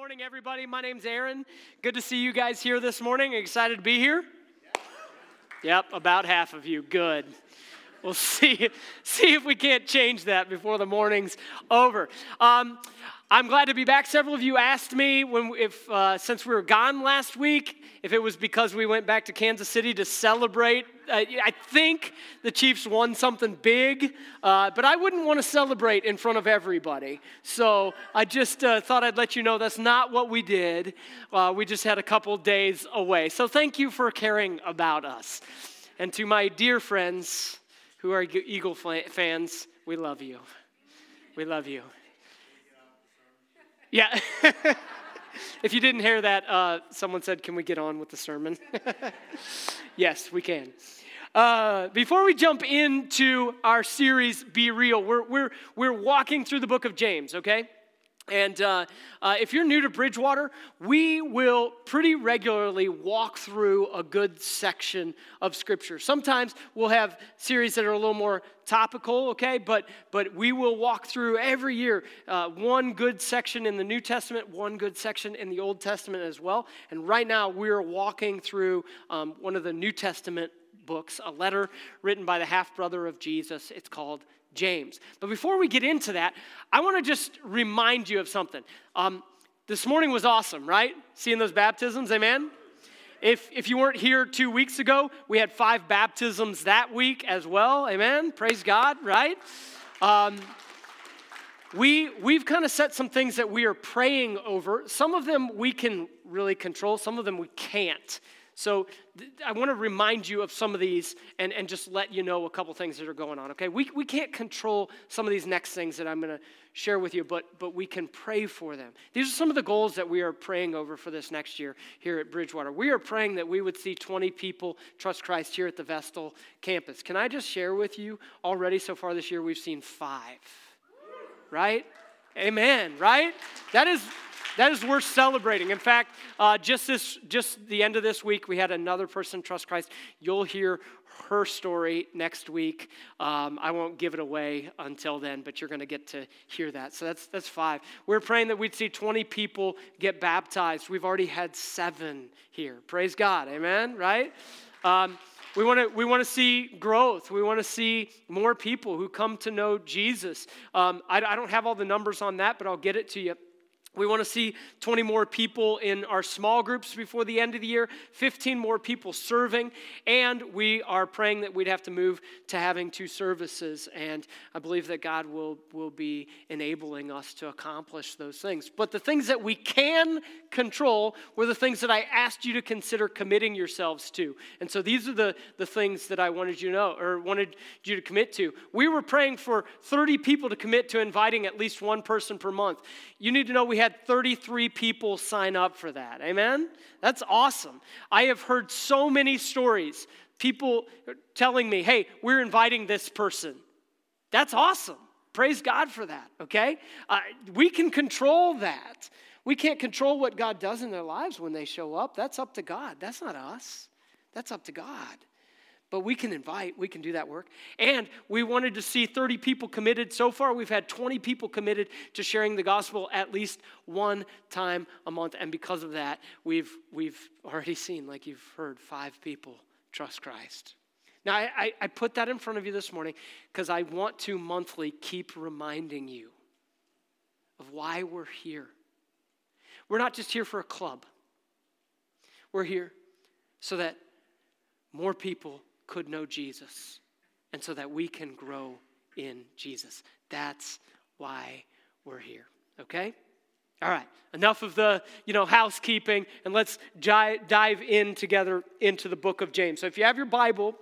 morning, everybody. My name's Aaron. Good to see you guys here this morning. Excited to be here? Yep, about half of you. Good. We'll see, see if we can't change that before the morning's over. Um, I'm glad to be back. Several of you asked me when, if, uh, since we were gone last week, if it was because we went back to Kansas City to celebrate. Uh, I think the Chiefs won something big, uh, but I wouldn't want to celebrate in front of everybody. So I just uh, thought I'd let you know that's not what we did. Uh, we just had a couple days away. So thank you for caring about us. And to my dear friends who are Eagle fans, we love you. We love you. Yeah. if you didn't hear that, uh, someone said, Can we get on with the sermon? yes, we can. Uh, before we jump into our series, Be Real, we're, we're, we're walking through the book of James, okay? And uh, uh, if you're new to Bridgewater, we will pretty regularly walk through a good section of Scripture. Sometimes we'll have series that are a little more topical, okay? But but we will walk through every year uh, one good section in the New Testament, one good section in the Old Testament as well. And right now we're walking through um, one of the New Testament books, a letter written by the half brother of Jesus. It's called James. But before we get into that, I want to just remind you of something. Um, this morning was awesome, right? Seeing those baptisms, amen? If, if you weren't here two weeks ago, we had five baptisms that week as well, amen? Praise God, right? Um, we, we've kind of set some things that we are praying over. Some of them we can really control, some of them we can't. So th- I want to remind you of some of these and, and just let you know a couple things that are going on, okay? We, we can't control some of these next things that I'm going to share with you, but, but we can pray for them. These are some of the goals that we are praying over for this next year here at Bridgewater. We are praying that we would see 20 people trust Christ here at the Vestal campus. Can I just share with you already so far this year, we've seen five, right? Amen, right? That is that is worth celebrating. In fact, uh, just this, just the end of this week, we had another person trust Christ. You'll hear her story next week. Um, I won't give it away until then, but you're going to get to hear that. So that's that's five. We're praying that we'd see 20 people get baptized. We've already had seven here. Praise God, Amen. Right. Um, we want to we want to see growth. We want to see more people who come to know Jesus. Um, I, I don't have all the numbers on that, but I'll get it to you. We want to see 20 more people in our small groups before the end of the year, 15 more people serving, and we are praying that we'd have to move to having two services. And I believe that God will, will be enabling us to accomplish those things. But the things that we can control were the things that I asked you to consider committing yourselves to. And so these are the, the things that I wanted you to know or wanted you to commit to. We were praying for 30 people to commit to inviting at least one person per month. You need to know we had 33 people sign up for that. Amen? That's awesome. I have heard so many stories, people telling me, hey, we're inviting this person. That's awesome. Praise God for that, okay? Uh, we can control that. We can't control what God does in their lives when they show up. That's up to God. That's not us. That's up to God. But we can invite, we can do that work. And we wanted to see 30 people committed. So far, we've had 20 people committed to sharing the gospel at least one time a month. And because of that, we've, we've already seen, like you've heard, five people trust Christ. Now, I, I put that in front of you this morning because I want to monthly keep reminding you of why we're here. We're not just here for a club, we're here so that more people could know Jesus and so that we can grow in Jesus. That's why we're here, okay? All right, enough of the, you know, housekeeping and let's dive in together into the book of James. So if you have your Bible,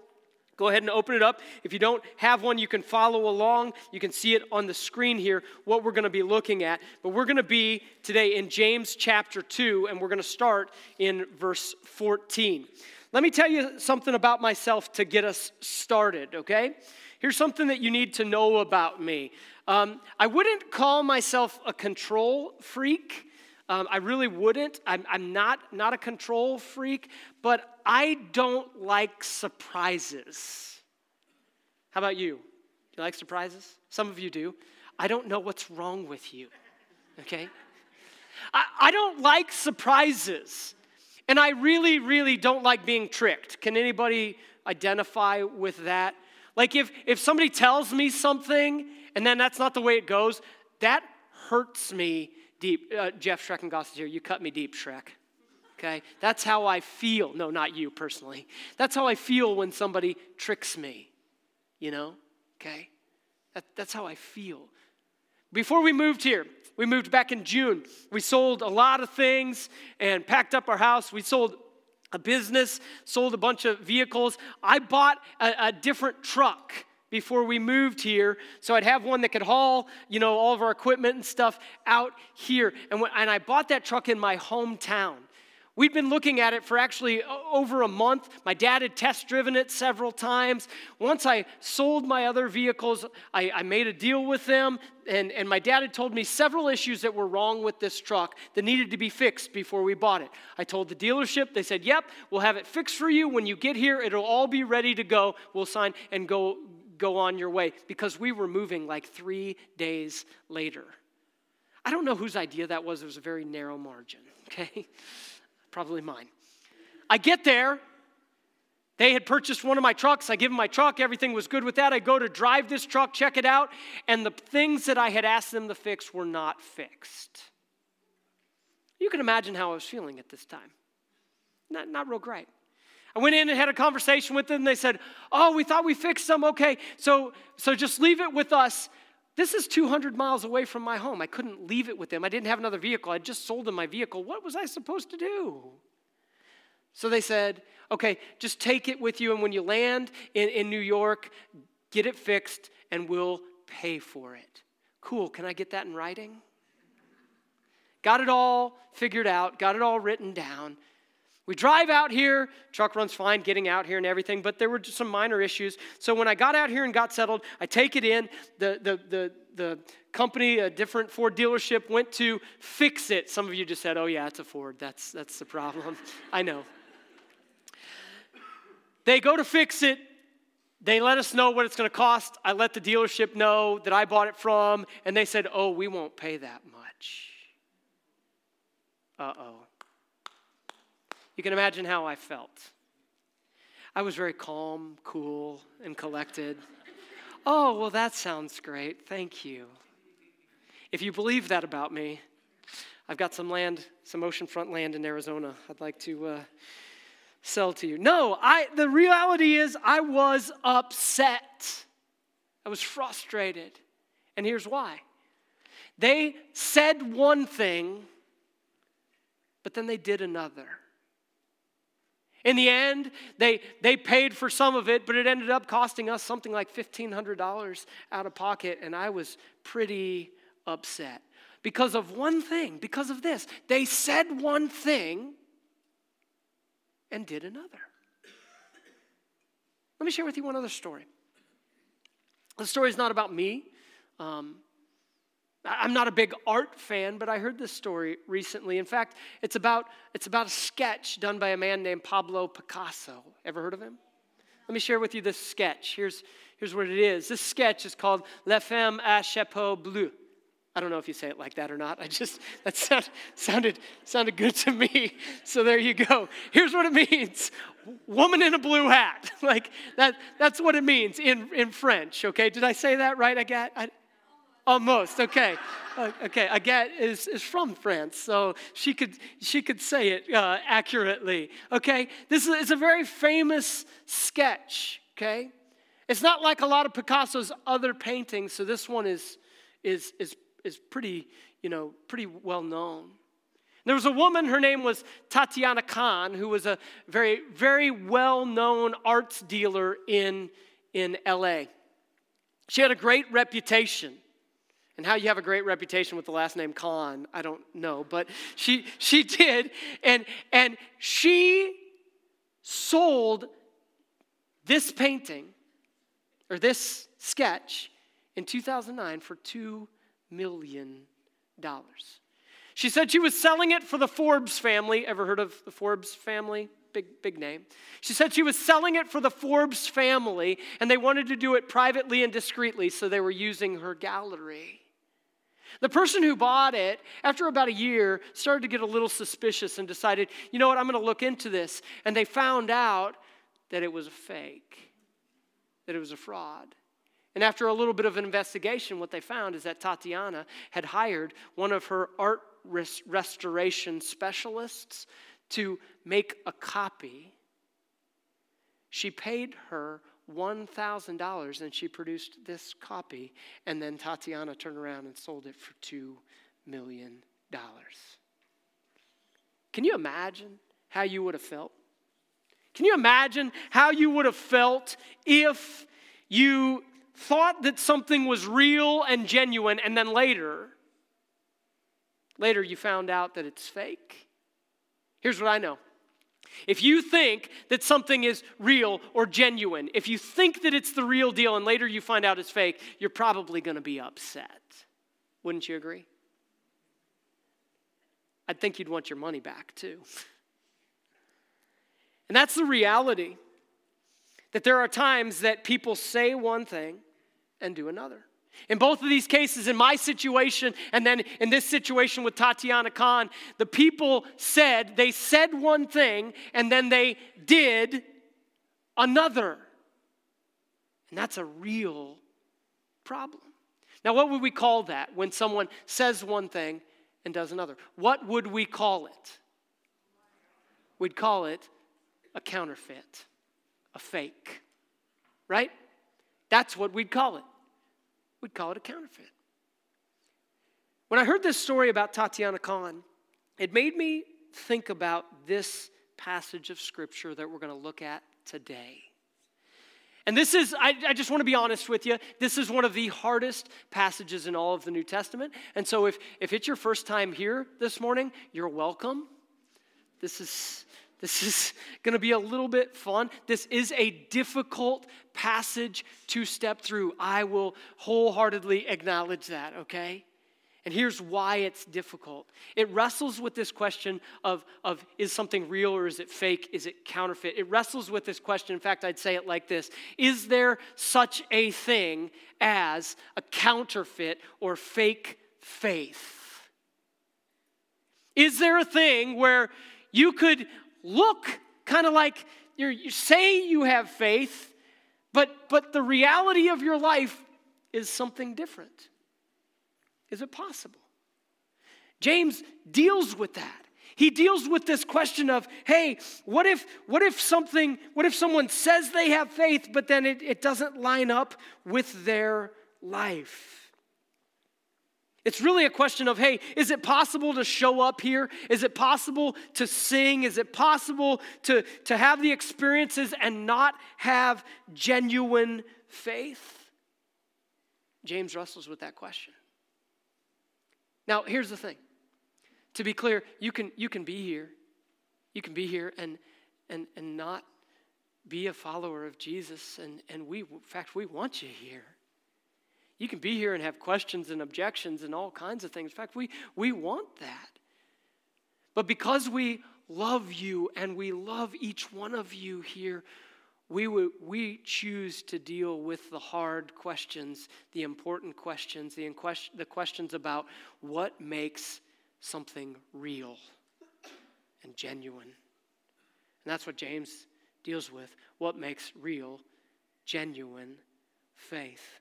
go ahead and open it up. If you don't have one, you can follow along. You can see it on the screen here what we're going to be looking at. But we're going to be today in James chapter 2 and we're going to start in verse 14. Let me tell you something about myself to get us started, okay? Here's something that you need to know about me. Um, I wouldn't call myself a control freak. Um, I really wouldn't. I'm, I'm, not, not a control freak, but I don't like surprises. How about you? Do you like surprises? Some of you do. I don't know what's wrong with you, okay? I, I don't like surprises. And I really, really don't like being tricked. Can anybody identify with that? Like if, if somebody tells me something and then that's not the way it goes, that hurts me deep. Uh, Jeff Schreckengoss is here. You cut me deep, Shrek. Okay? That's how I feel. No, not you personally. That's how I feel when somebody tricks me. You know? Okay? That, that's how I feel. Before we moved here, we moved back in June. We sold a lot of things and packed up our house. We sold a business, sold a bunch of vehicles. I bought a, a different truck before we moved here so i'd have one that could haul you know all of our equipment and stuff out here and, when, and i bought that truck in my hometown We'd been looking at it for actually uh, over a month. My dad had test driven it several times. Once I sold my other vehicles, I, I, made a deal with them, and, and my dad had told me several issues that were wrong with this truck that needed to be fixed before we bought it. I told the dealership, they said, Yep, we'll have it fixed for you. When you get here, it'll all be ready to go. We'll sign and go, go on your way because we were moving like three days later. I don't know whose idea that was, it was a very narrow margin, okay? Probably mine. I get there. They had purchased one of my trucks. I give them my truck. Everything was good with that. I go to drive this truck, check it out, and the things that I had asked them to fix were not fixed. You can imagine how I was feeling at this time. Not, not real great. I went in and had a conversation with them. They said, Oh, we thought we fixed them. Okay, so, so just leave it with us. This is 200 miles away from my home. I couldn't leave it with them. I didn't have another vehicle. I just sold them my vehicle. What was I supposed to do? So they said, okay, just take it with you, and when you land in, in New York, get it fixed, and we'll pay for it. Cool. Can I get that in writing? Got it all figured out, got it all written down. We drive out here, truck runs fine getting out here and everything, but there were just some minor issues. So when I got out here and got settled, I take it in. The, the, the, the company, a different Ford dealership, went to fix it. Some of you just said, oh, yeah, it's a Ford. That's, that's the problem. I know. They go to fix it. They let us know what it's going to cost. I let the dealership know that I bought it from, and they said, oh, we won't pay that much. Uh oh. You can imagine how I felt. I was very calm, cool, and collected. Oh, well, that sounds great. Thank you. If you believe that about me, I've got some land, some oceanfront land in Arizona I'd like to uh, sell to you. No, I, the reality is I was upset. I was frustrated. And here's why they said one thing, but then they did another. In the end, they, they paid for some of it, but it ended up costing us something like $1,500 out of pocket, and I was pretty upset because of one thing, because of this. They said one thing and did another. Let me share with you one other story. The story is not about me. Um, I'm not a big art fan, but I heard this story recently. In fact, it's about, it's about a sketch done by a man named Pablo Picasso. Ever heard of him? Let me share with you this sketch. Here's, here's what it is. This sketch is called La Femme à Chapeau Bleu. I don't know if you say it like that or not. I just, that sound, sounded, sounded good to me. So there you go. Here's what it means woman in a blue hat. like that, that's what it means in, in French, okay? Did I say that right? I got, I, Almost, okay. Uh, okay, Agathe is, is from France, so she could, she could say it uh, accurately. Okay, this is it's a very famous sketch, okay? It's not like a lot of Picasso's other paintings, so this one is, is, is, is pretty, you know, pretty well known. There was a woman, her name was Tatiana Khan, who was a very, very well known arts dealer in, in LA. She had a great reputation. And how you have a great reputation with the last name Khan, I don't know, but she she did and and she sold this painting or this sketch in 2009 for 2 million dollars. She said she was selling it for the Forbes family. Ever heard of the Forbes family? Big, big name. She said she was selling it for the Forbes family, and they wanted to do it privately and discreetly, so they were using her gallery. The person who bought it, after about a year, started to get a little suspicious and decided, you know what, I'm going to look into this. And they found out that it was a fake, that it was a fraud. And after a little bit of an investigation, what they found is that Tatiana had hired one of her art res- restoration specialists to make a copy. She paid her $1,000 and she produced this copy. And then Tatiana turned around and sold it for $2 million. Can you imagine how you would have felt? Can you imagine how you would have felt if you thought that something was real and genuine and then later later you found out that it's fake? Here's what I know. If you think that something is real or genuine, if you think that it's the real deal and later you find out it's fake, you're probably going to be upset. Wouldn't you agree? I'd think you'd want your money back too. And that's the reality that there are times that people say one thing and do another. In both of these cases, in my situation and then in this situation with Tatiana Khan, the people said, they said one thing and then they did another. And that's a real problem. Now, what would we call that when someone says one thing and does another? What would we call it? We'd call it a counterfeit, a fake, right? That's what we'd call it. We'd call it a counterfeit. When I heard this story about Tatiana Khan, it made me think about this passage of scripture that we're going to look at today. And this is, I, I, just want to be honest with you, this is one of the hardest passages in all of the New Testament. And so if, if it's your first time here this morning, you're welcome. This is this is going to be a little bit fun. This is a difficult passage to step through. I will wholeheartedly acknowledge that, okay? And here's why it's difficult. It wrestles with this question of, of is something real or is it fake? Is it counterfeit? It wrestles with this question. In fact, I'd say it like this Is there such a thing as a counterfeit or fake faith? Is there a thing where you could look kind of like you say you have faith, but, but the reality of your life is something different. Is it possible? James deals with that. He deals with this question of, hey, what if, what if something, what if someone says they have faith, but then it, it doesn't line up with their life? It's really a question of hey, is it possible to show up here? Is it possible to sing? Is it possible to, to have the experiences and not have genuine faith? James wrestles with that question. Now, here's the thing. To be clear, you can, you can be here. You can be here and, and, and not be a follower of Jesus. And, and we, in fact, we want you here. You can be here and have questions and objections and all kinds of things. In fact, we, we want that. But because we love you and we love each one of you here, we, we choose to deal with the hard questions, the important questions, the, the questions about what makes something real and genuine. And that's what James deals with what makes real, genuine faith.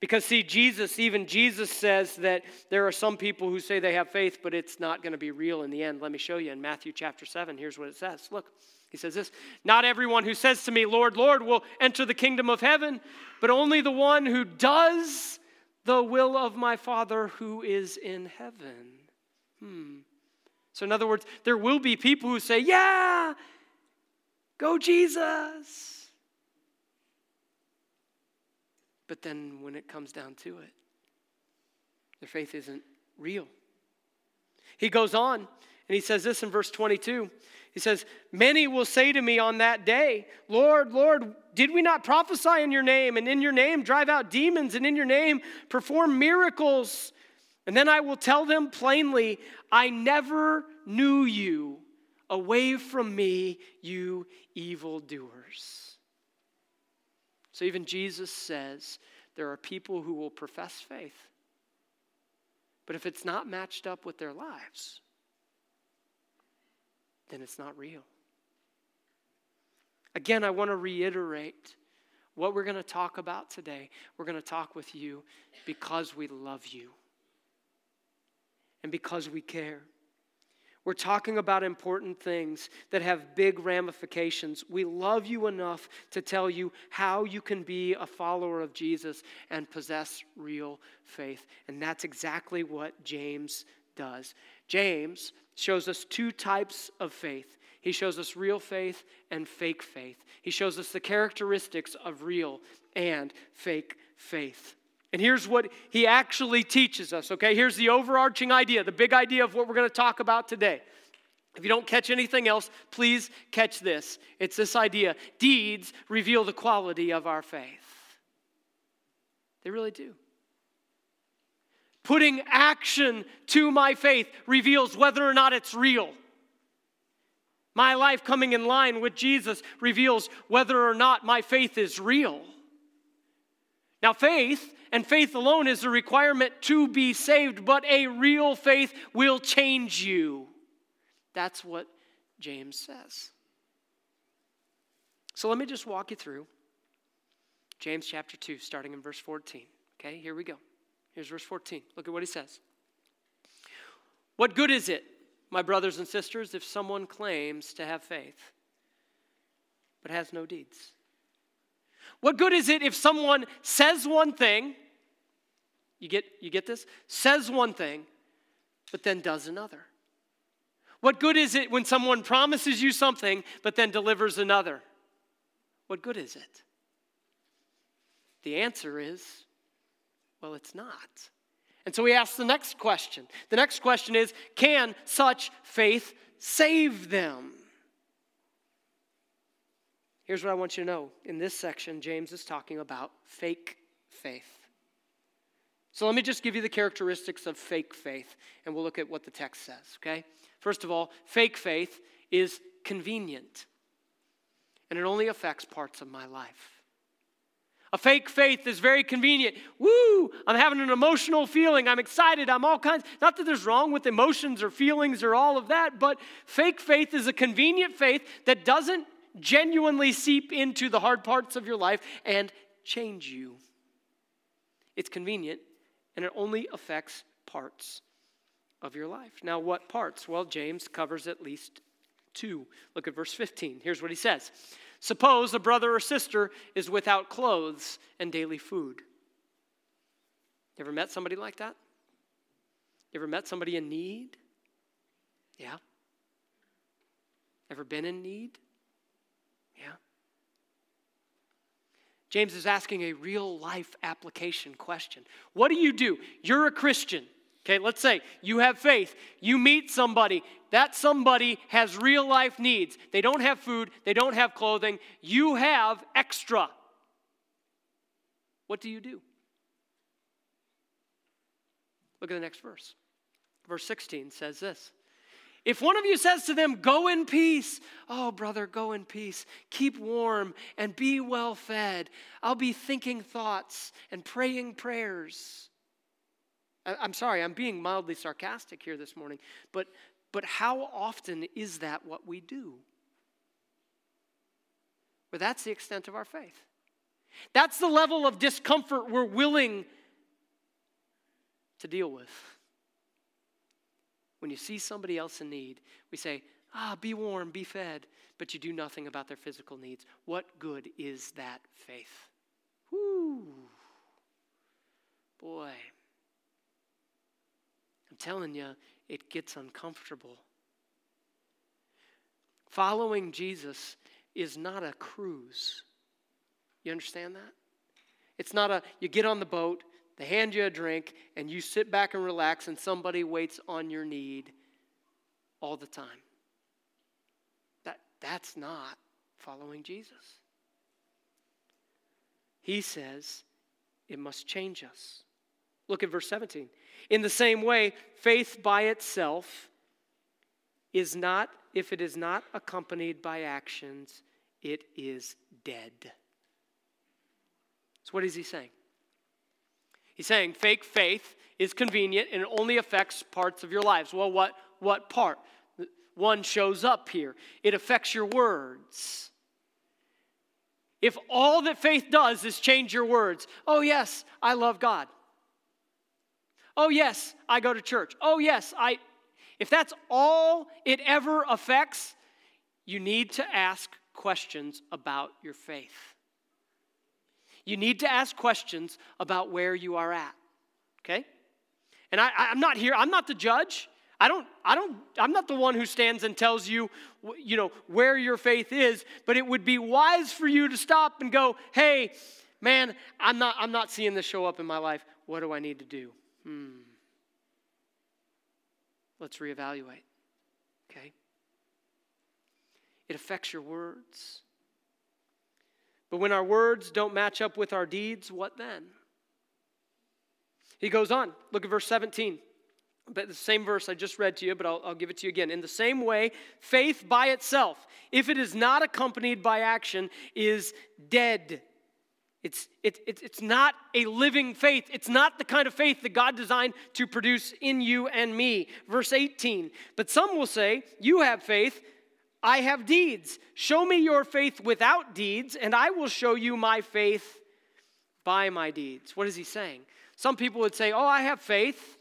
Because, see, Jesus, even Jesus says that there are some people who say they have faith, but it's not going to be real in the end. Let me show you in Matthew chapter 7. Here's what it says. Look, he says this Not everyone who says to me, Lord, Lord, will enter the kingdom of heaven, but only the one who does the will of my Father who is in heaven. Hmm. So, in other words, there will be people who say, Yeah, go Jesus. But then when it comes down to it, their faith isn't real. He goes on and he says this in verse 22. He says, Many will say to me on that day, Lord, Lord, did we not prophesy in your name, and in your name drive out demons, and in your name perform miracles? And then I will tell them plainly, I never knew you. Away from me, you evildoers. So even Jesus says there are people who will profess faith, But if it's not matched up with their lives, then it's not real. Again, I want to reiterate what we're going to talk about today. We're going to talk with you because we love you and because we care. We're talking about important things that have big ramifications. We love you enough to tell you how you can be a follower of Jesus and possess real faith. And that's exactly what James does. James shows us two types of faith. He shows us real faith and fake faith. He shows us the characteristics of real and fake faith. And here's what he actually teaches us, okay? Here's the overarching idea, the big idea of what we're going to talk about today. If you don't catch anything else, please catch this. It's this idea deeds reveal the quality of our faith. They really do. Putting action to my faith reveals whether or not it's real. My life coming in line with Jesus reveals whether or not my faith is real. Now, faith and faith alone is a requirement to be saved, but a real faith will change you. That's what James says. So let me just walk you through James chapter 2, starting in verse 14. Okay, here we go. Here's verse 14. Look at what he says. What good is it, my brothers and sisters, if someone claims to have faith but has no deeds? What good is it if someone says one thing, you get, you get this? Says one thing, but then does another? What good is it when someone promises you something, but then delivers another? What good is it? The answer is, well, it's not. And so we ask the next question. The next question is can such faith save them? Here's what I want you to know. In this section, James is talking about fake faith. So let me just give you the characteristics of fake faith, and we'll look at what the text says, okay? First of all, fake faith is convenient, and it only affects parts of my life. A fake faith is very convenient. Woo! I'm having an emotional feeling. I'm excited. I'm all kinds. Not that there's wrong with emotions or feelings or all of that, but fake faith is a convenient faith that doesn't genuinely seep into the hard parts of your life and change you. It's convenient and it only affects parts of your life. Now, what parts? Well, James covers at least two. Look at verse 15. Here's what he says Suppose a brother or sister is without clothes and daily food. You ever met somebody like that? You ever met somebody in need? Yeah. Ever been in need? Yeah. James is asking a real life application question. What do you do? You're a Christian. Okay, let's say you have faith. You meet somebody. That somebody has real life needs. They don't have food, they don't have clothing. You have extra. What do you do? Look at the next verse. Verse 16 says this if one of you says to them, Go in peace, oh, brother, go in peace, keep warm and be well fed, I'll be thinking thoughts and praying prayers. I'm sorry, I'm being mildly sarcastic here this morning, but, but how often is that what we do? Well, that's the extent of our faith. That's the level of discomfort we're willing to deal with. When you see somebody else in need, we say, ah, be warm, be fed, but you do nothing about their physical needs. What good is that faith? Whoo. Boy. I'm telling you, it gets uncomfortable. Following Jesus is not a cruise. You understand that? It's not a, you get on the boat, they hand you a drink, and you sit back and relax, and somebody waits on your need all the time. That, that's not following Jesus. He says it must change us. Look at verse 17. In the same way, faith by itself is not, if it is not accompanied by actions, it is dead. So, what is he saying? He's saying fake faith is convenient and it only affects parts of your lives. Well, what, what part? One shows up here. It affects your words. If all that faith does is change your words, oh, yes, I love God. Oh, yes, I go to church. Oh, yes, I. If that's all it ever affects, you need to ask questions about your faith. You need to ask questions about where you are at. Okay? And I, I'm not here, I'm not the judge. I don't, I don't, I'm not the one who stands and tells you, you know, where your faith is, but it would be wise for you to stop and go, hey, man, I'm not, I'm not seeing this show up in my life. What do I need to do? Hmm. Let's reevaluate. Okay? It affects your words. But when our words don't match up with our deeds, what then? He goes on. Look at verse 17. But the same verse I just read to you, but I'll, I'll, give it to you again. In the same way, faith by itself, if it is not accompanied by action, is dead. It's, it, it, it's not a living faith. It's not the kind of faith that God designed to produce in you and me. Verse 18. But some will say, You have faith, I have deeds. Show me your faith without deeds, and I will show you my faith by my deeds. What is he saying? Some people would say, Oh, I have faith.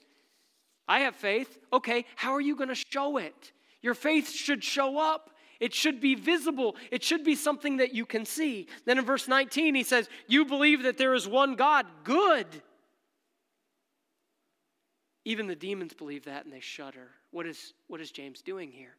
I have faith. Okay, how are you going to show it? Your faith should show up. It should be visible. It should be something that you can see. Then in verse 19, he says, You believe that there is one God. Good. Even the demons believe that and they shudder. What is, what is James doing here?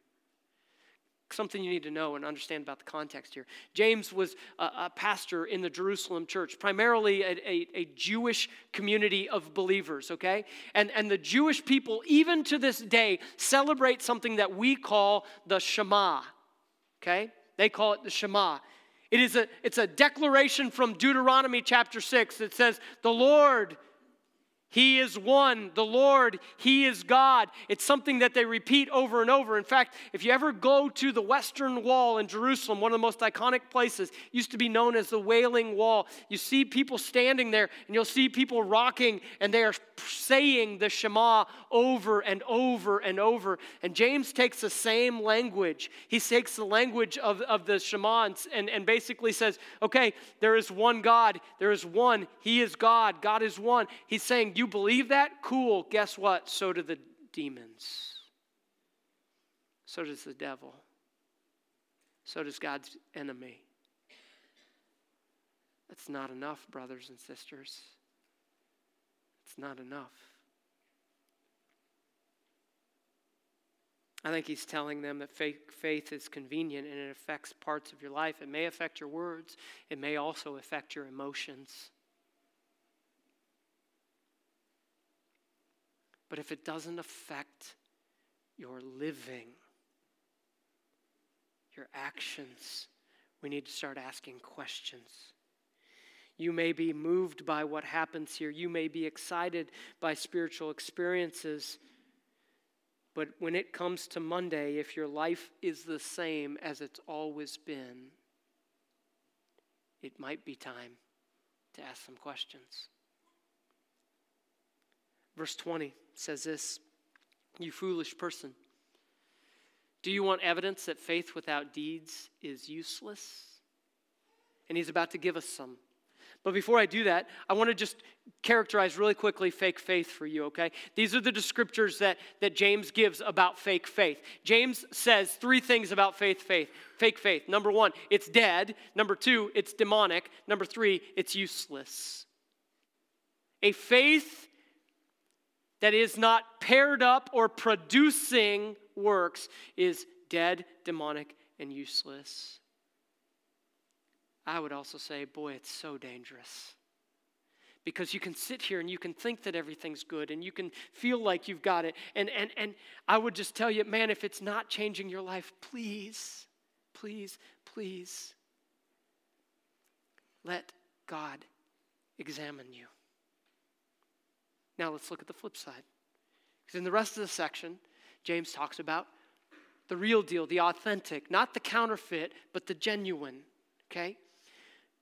Something you need to know and understand about the context here. James was a, a pastor in the Jerusalem church, primarily a, a, a, Jewish community of believers, okay? And, and the Jewish people, even to this day, celebrate something that we call the Shema, okay? They call it the Shema. It is a, it's a declaration from Deuteronomy chapter 6 that says, The Lord he is one, the Lord, He is God. It's something that they repeat over and over. In fact, if you ever go to the Western Wall in Jerusalem, one of the most iconic places, used to be known as the Wailing Wall, you see people standing there and you'll see people rocking and they are saying the Shema over and over and over. And James takes the same language. He takes the language of, of the Shema and, and, and basically says, okay, there is one God, there is one, He is God, God is one. He's saying, you believe that? Cool. Guess what? So do the demons. So does the devil. So does God's enemy. That's not enough, brothers and sisters. It's not enough. I think he's telling them that faith, faith, is convenient and it affects parts of your life. It may affect your words, it may also affect your emotions. But if it doesn't affect your living, your actions, we need to start asking questions. You may be moved by what happens here. You may be excited by spiritual experiences. But when it comes to Monday, if your life is the same as it's always been, it might be time to ask some questions. Verse 20 says this You foolish person, do you want evidence that faith without deeds is useless? And he's about to give us some. But before I do that, I want to just characterize really quickly fake faith for you, okay? These are the descriptors that, that James gives about fake faith. James says three things about faith, faith, fake faith. Number one, it's dead. Number two, it's demonic. Number three, it's useless. A faith that is not paired up or producing works is dead, demonic, and useless. I would also say, boy, it's so dangerous. Because you can sit here and you can think that everything's good and you can feel like you've got it. And, and, and I would just tell you, man, if it's not changing your life, please, please, please let God examine you. Now let's look at the flip side. Because in the rest of the section, James talks about the real deal, the authentic, not the counterfeit, but the genuine. Okay?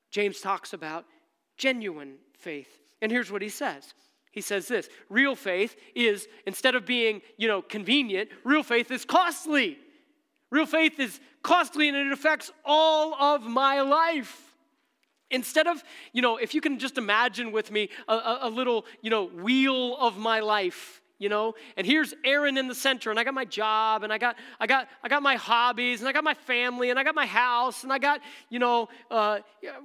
James talks about genuine faith. And here's what he says he says this real faith is instead of being you know convenient real faith is costly real faith is costly and it affects all of my life instead of you know if you can just imagine with me a, a, a little you know wheel of my life you know and here's aaron in the center and i got my job and i got i got i got my hobbies and i got my family and i got my house and i got you know uh,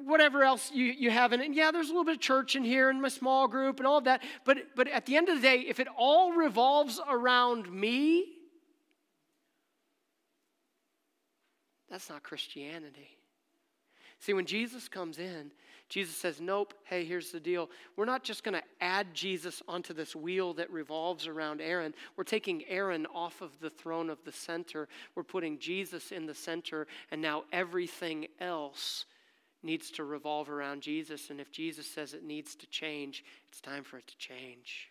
whatever else you, you have in it. And yeah there's a little bit of church in here and my small group and all of that but but at the end of the day if it all revolves around me that's not christianity see when jesus comes in Jesus says, Nope, hey, here's the deal. We're not just going to add Jesus onto this wheel that revolves around Aaron. We're taking Aaron off of the throne of the center. We're putting Jesus in the center, and now everything else needs to revolve around Jesus. And if Jesus says it needs to change, it's time for it to change.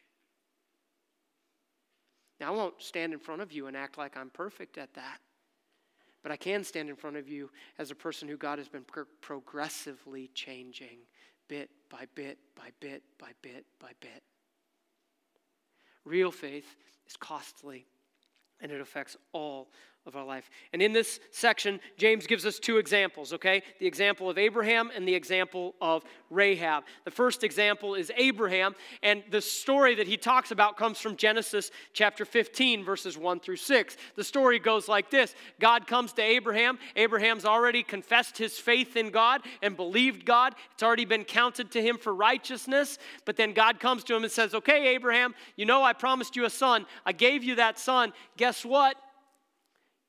Now, I won't stand in front of you and act like I'm perfect at that. But I can stand in front of you as a person who God has been pro- progressively changing bit by bit by bit by bit by bit. Real faith is costly and it affects all of our life. And in this section, James gives us two examples, okay? The example of Abraham and the example of Rahab. The first example is Abraham, and the story that he talks about comes from Genesis chapter 15, verses 1 through 6. The story goes like this God comes to Abraham. Abraham's already confessed his faith in God and believed God. It's already been counted to him for righteousness. But then God comes to him and says, Okay, Abraham, you know I promised you a son. I gave you that son. Guess what?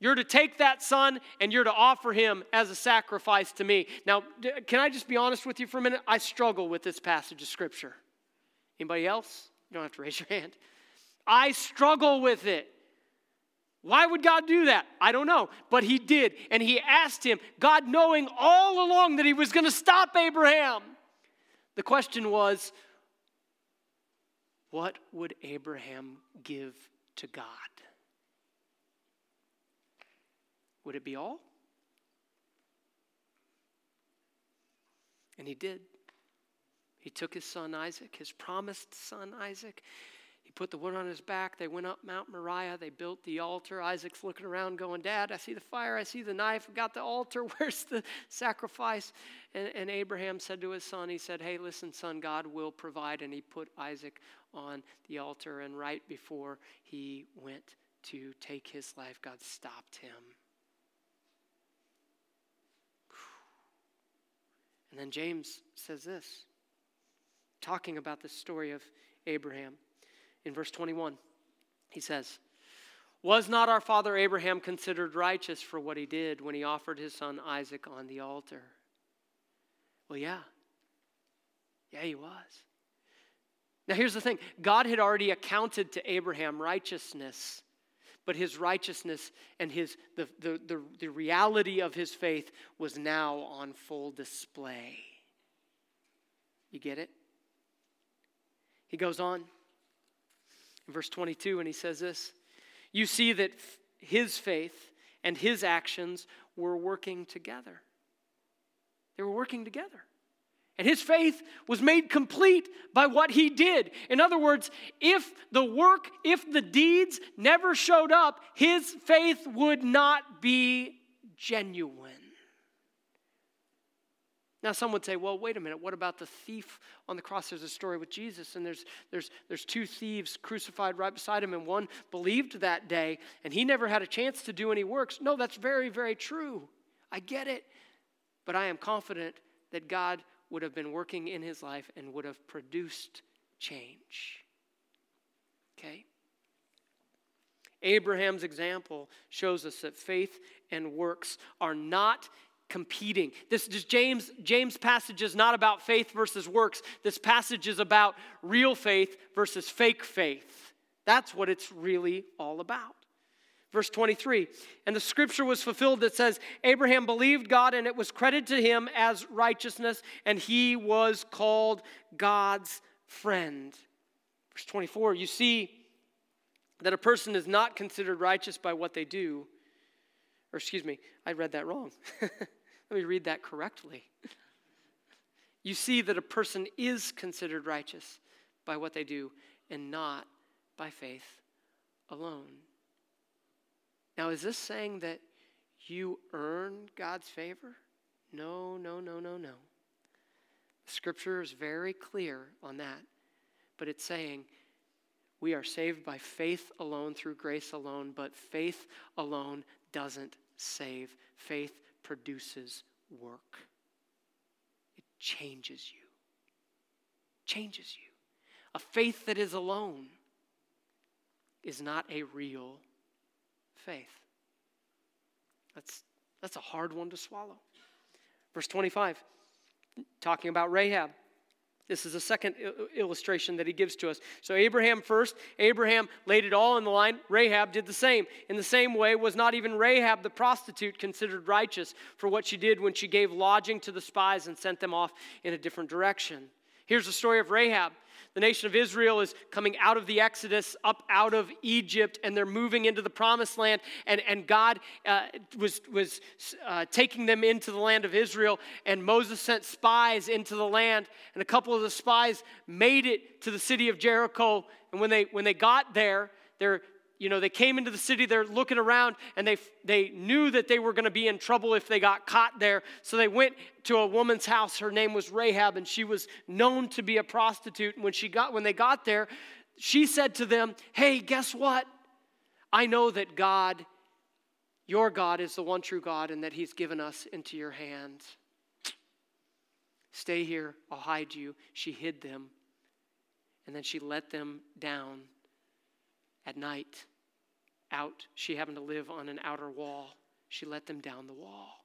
You're to take that son and you're to offer him as a sacrifice to me. Now, can I just be honest with you for a minute? I struggle with this passage of scripture. Anybody else? You don't have to raise your hand. I struggle with it. Why would God do that? I don't know. But he did. And he asked him, God knowing all along that he was going to stop Abraham. The question was, what would Abraham give to God? Would it be all? And he did. He took his son Isaac, his promised son Isaac. He put the wood on his back. They went up Mount Moriah. They built the altar. Isaac's looking around, going, Dad, I see the fire. I see the knife. I've got the altar. Where's the sacrifice? And, and Abraham said to his son, He said, Hey, listen, son, God will provide. And he put Isaac on the altar. And right before he went to take his life, God stopped him And then James says this, talking about the story of Abraham. In verse 21, he says, Was not our father Abraham considered righteous for what he did when he offered his son Isaac on the altar? Well, yeah. Yeah, he was. Now, here's the thing God had already accounted to Abraham righteousness but his righteousness and his, the, the, the, the reality of his faith was now on full display. You get it? He goes on in verse 22 and he says this You see that his faith and his actions were working together. They were working together. And his faith was made complete by what he did. In other words, if the work, if the deeds never showed up, his faith would not be genuine. Now, some would say, well, wait a minute, what about the thief on the cross? There's a story with Jesus, and there's, there's, there's two thieves crucified right beside him, and one believed that day, and he never had a chance to do any works. No, that's very, very true. I get it. But I am confident that God would have been working in his life and would have produced change. Okay? Abraham's example shows us that faith and works are not competing. This is James James passage is not about faith versus works. This passage is about real faith versus fake faith. That's what it's really all about. Verse 23, and the scripture was fulfilled that says, Abraham believed God and it was credited to him as righteousness, and he was called God's friend. Verse 24, you see that a person is not considered righteous by what they do. Or, excuse me, I read that wrong. Let me read that correctly. You see that a person is considered righteous by what they do and not by faith alone. Now, is this saying that you earn God's favor? No, no, no, no, no. Scripture is very clear on that. But it's saying we are saved by faith alone through grace alone, but faith alone doesn't save. Faith produces work, it changes you. Changes you. A faith that is alone is not a real faith. That's, that's a hard one to swallow. Verse 25, talking about Rahab. This is a second illustration that he gives to us. So, Abraham first, Abraham laid it all in the line. Rahab did the same. In the same way, was not even Rahab the prostitute considered righteous for what she did when she gave lodging to the spies and sent them off in a different direction? Here's the story of Rahab. The nation of Israel is coming out of the Exodus, up out of Egypt, and they're moving into the promised land. And, and God uh, was, was uh, taking them into the land of Israel. And Moses sent spies into the land. And a couple of the spies made it to the city of Jericho. And when they, when they got there, they're you know, they came into the city, they're looking around, and they, they knew that they were going to be in trouble if they got caught there. So they went to a woman's house. Her name was Rahab, and she was known to be a prostitute. And when, she got, when they got there, she said to them, Hey, guess what? I know that God, your God, is the one true God, and that He's given us into your hands. Stay here, I'll hide you. She hid them, and then she let them down at night out. She happened to live on an outer wall. She let them down the wall.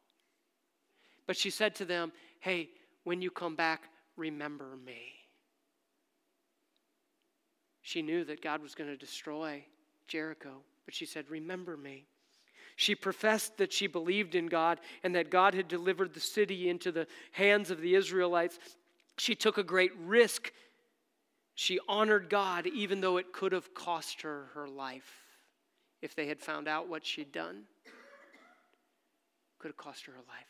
But she said to them, Hey, when you come back, remember me. She knew that God was going to destroy Jericho, but she said, Remember me. She professed that she believed in God and that God had delivered the city into the hands of the Israelites. She took a great risk. She honored God even though it could have cost her her life if they had found out what she'd done. Could have cost her her life.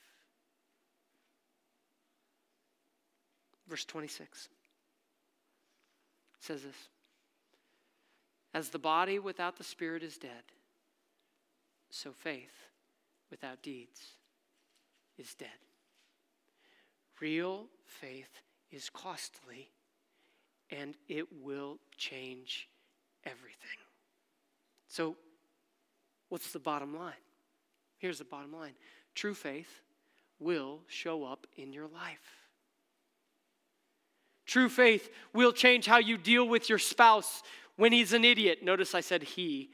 Verse 26 says this As the body without the spirit is dead, so faith without deeds is dead. Real faith is costly and it will change everything. So, What's the bottom line? Here's the bottom line true faith will show up in your life. True faith will change how you deal with your spouse when he's an idiot. Notice I said he.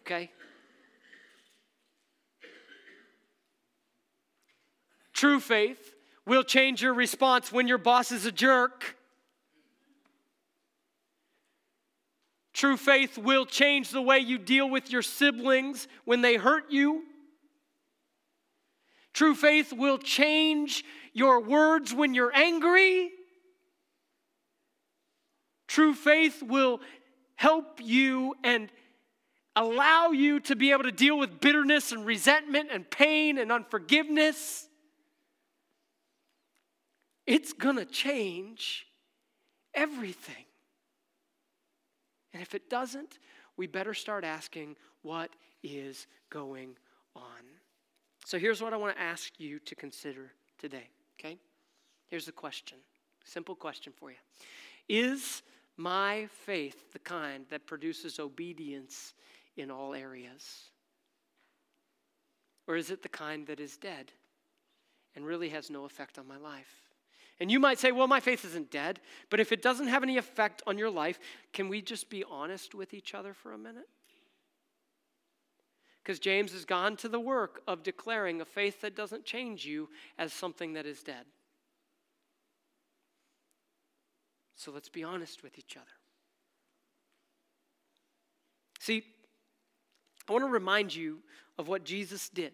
Okay? True faith will change your response when your boss is a jerk. True faith will change the way you deal with your siblings when they hurt you. True faith will change your words when you're angry. True faith will help you and allow you to be able to deal with bitterness and resentment and pain and unforgiveness. It's going to change everything. And if it doesn't, we better start asking what is going on. So here's what I want to ask you to consider today, okay? Here's the question simple question for you Is my faith the kind that produces obedience in all areas? Or is it the kind that is dead and really has no effect on my life? And you might say, well, my faith isn't dead. But if it doesn't have any effect on your life, can we just be honest with each other for a minute? Because James has gone to the work of declaring a faith that doesn't change you as something that is dead. So let's be honest with each other. See, I want to remind you of what Jesus did?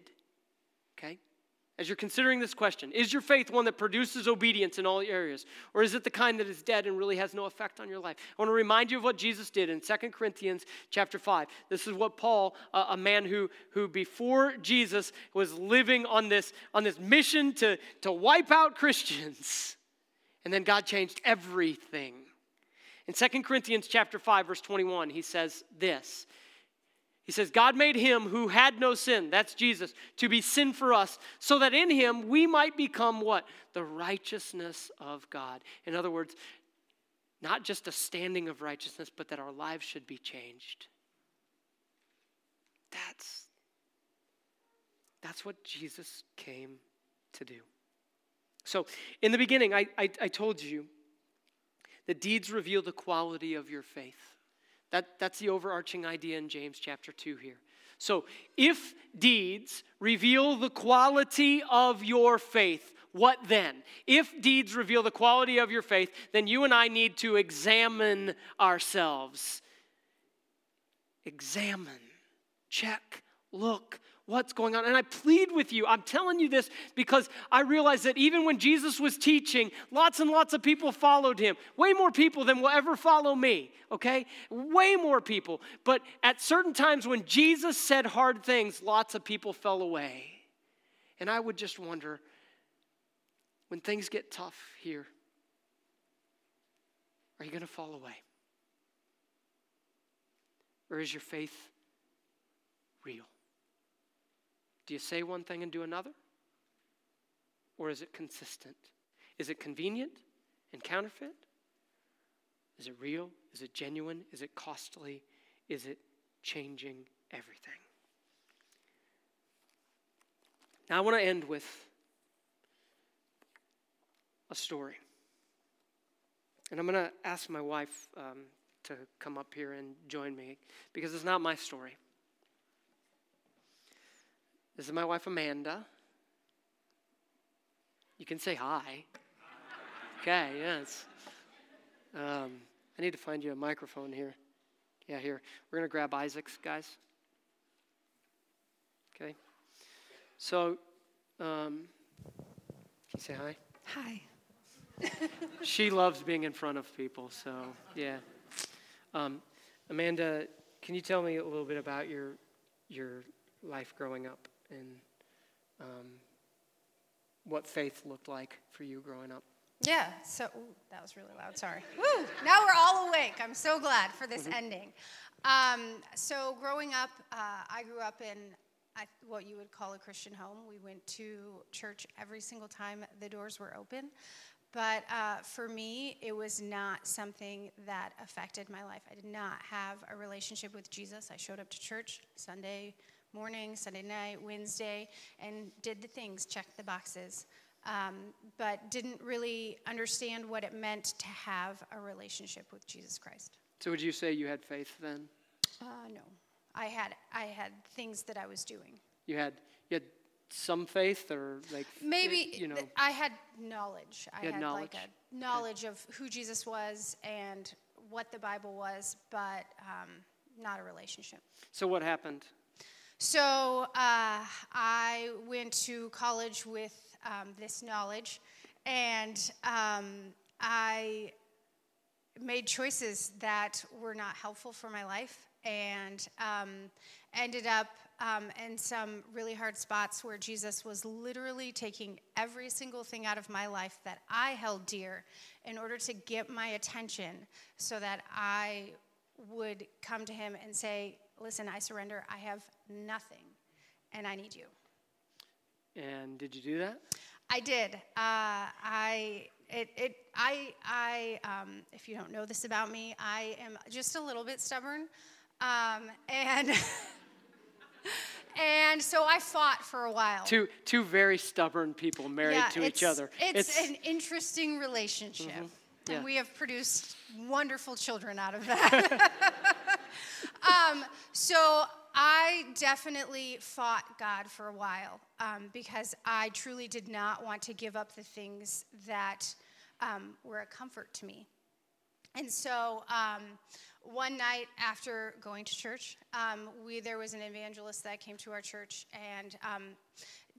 As you're considering this question, is your faith one that produces obedience in all areas? Or is it the kind that is dead and really has no effect on your life? I want to remind you of what Jesus did in 2 Corinthians chapter 5. This is what Paul, a man who, who before Jesus was living on this, on this mission to, to wipe out Christians. And then God changed everything. In 2 Corinthians chapter 5 verse 21, he says this. He says, God made him who had no sin, that's Jesus, to be sin for us, so that in him we might become what? The righteousness of God. In other words, not just a standing of righteousness, but that our lives should be changed. That's, that's what Jesus came to do. So, in the beginning, I, I, I told you that deeds reveal the quality of your faith. That, that's the overarching idea in James chapter 2 here. So, if deeds reveal the quality of your faith, what then? If deeds reveal the quality of your faith, then you and I need to examine ourselves. Examine, check, look, what's going on. And I plead with you, I'm telling you this because I realize that even when Jesus was teaching, lots and lots of people followed him. Way more people than will ever follow me, okay? Way more people. But at certain times when Jesus said hard things, lots of people fell away. And I would just wonder when things get tough here, are you going to fall away? Or is your faith real? Do you say one thing and do another? Or is it consistent? Is it convenient and counterfeit? Is it real? Is it genuine? Is it costly? Is it changing everything? Now, I want to end with a story. And I'm going to ask my wife um, to come up here and join me because it's not my story. This is my wife, Amanda. You can say hi. Okay, yes. Um, I need to find you a microphone here. Yeah, here. We're going to grab Isaac's, guys. Okay. So, um, can you say hi? Hi. she loves being in front of people, so yeah. Um, Amanda, can you tell me a little bit about your your life growing up? And um, what faith looked like for you growing up. Yeah, so ooh, that was really loud. Sorry. Woo! Now we're all awake. I'm so glad for this mm-hmm. ending. Um, so growing up, uh, I grew up in I, what you would call a Christian home. We went to church every single time the doors were open. But uh, for me, it was not something that affected my life. I did not have a relationship with Jesus. I showed up to church Sunday morning, Sunday night, Wednesday, and did the things, checked the boxes, um, but didn't really understand what it meant to have a relationship with Jesus Christ. So, would you say you had faith then? Uh, no, I had I had things that I was doing. You had you had some faith, or like maybe you know. I had knowledge. I had, had knowledge. like a knowledge okay. of who Jesus was and what the Bible was, but um, not a relationship. So, what happened? So uh, I went to college with um, this knowledge, and um, I made choices that were not helpful for my life, and um, ended up um, in some really hard spots where Jesus was literally taking every single thing out of my life that I held dear in order to get my attention so that I would come to him and say, Listen, I surrender. I have nothing, and I need you. And did you do that? I did. Uh, I it, it I I um, if you don't know this about me, I am just a little bit stubborn, um, and. and so I fought for a while. Two two very stubborn people married yeah, to each other. It's, it's, an interesting relationship, mm-hmm. yeah. and we have produced wonderful children out of that. um, so I definitely fought God for a while um, because I truly did not want to give up the things that um, were a comfort to me. And so um, one night after going to church, um, we, there was an evangelist that came to our church. And um,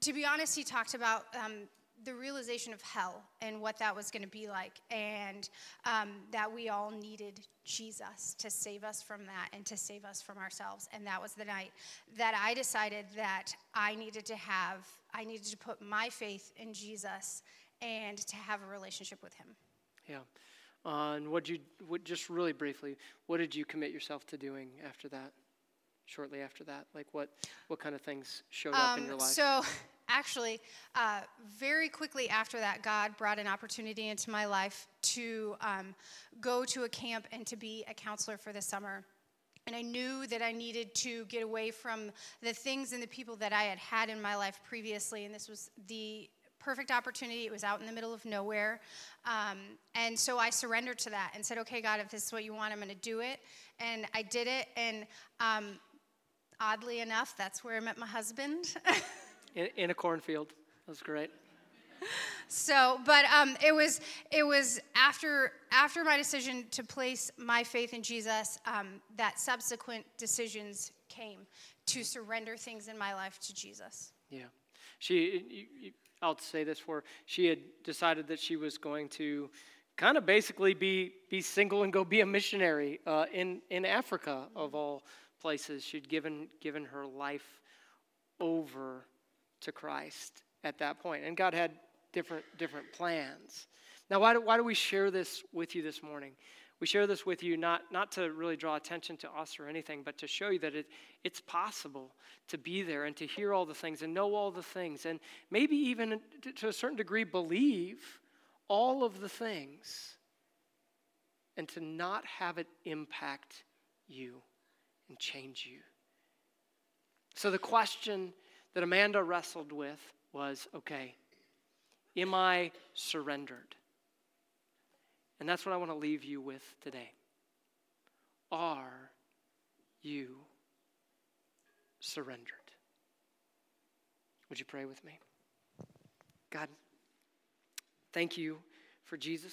to be honest, he talked about um, the realization of hell and what that was going to be like, and um, that we all needed Jesus to save us from that and to save us from ourselves. And that was the night that I decided that I needed to have, I needed to put my faith in Jesus and to have a relationship with Him. Yeah. Uh, and what you, what, just really briefly, what did you commit yourself to doing after that? Shortly after that, like what, what kind of things showed up in your Um, life? So, actually, uh, very quickly after that, God brought an opportunity into my life to um, go to a camp and to be a counselor for the summer. And I knew that I needed to get away from the things and the people that I had had in my life previously. And this was the perfect opportunity. It was out in the middle of nowhere. Um, and so I surrendered to that and said, okay, God, if this is what you want, I'm going to do it. And I did it. And um, oddly enough, that's where I met my husband. in, in a cornfield. That was great. So, but um, it was it was after after my decision to place my faith in Jesus um, that subsequent decisions came to surrender things in my life to Jesus. Yeah. She, you, you, I'll say this for her. She had decided that she was going to kind of basically be, be single and go be a missionary uh, in, in Africa, of all places. She'd given, given her life over to Christ at that point. And God had different, different plans. Now, why do, why do we share this with you this morning? We share this with you not, not to really draw attention to us or anything, but to show you that it, it's possible to be there and to hear all the things and know all the things, and maybe even to a certain degree believe all of the things, and to not have it impact you and change you. So, the question that Amanda wrestled with was okay, am I surrendered? And that's what I want to leave you with today. Are you surrendered? Would you pray with me? God, thank you for Jesus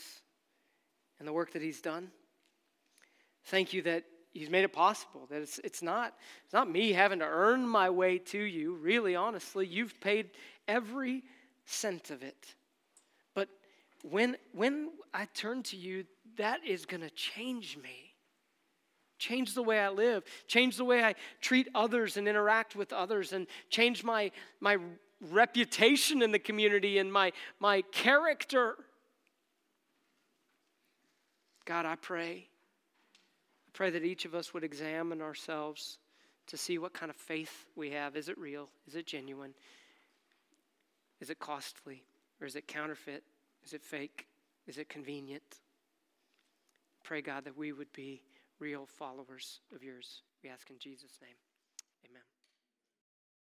and the work that he's done. Thank you that he's made it possible, that it's, it's, not, it's not me having to earn my way to you. Really, honestly, you've paid every cent of it. But when, when I turn to you, that is going to change me. Change the way I live, change the way I treat others and interact with others, and change my, my reputation in the community and my, my character. God, I pray. I pray that each of us would examine ourselves to see what kind of faith we have. Is it real? Is it genuine? Is it costly? Or is it counterfeit? Is it fake? Is it convenient? Pray, God, that we would be real followers of yours. We ask in Jesus' name. Amen.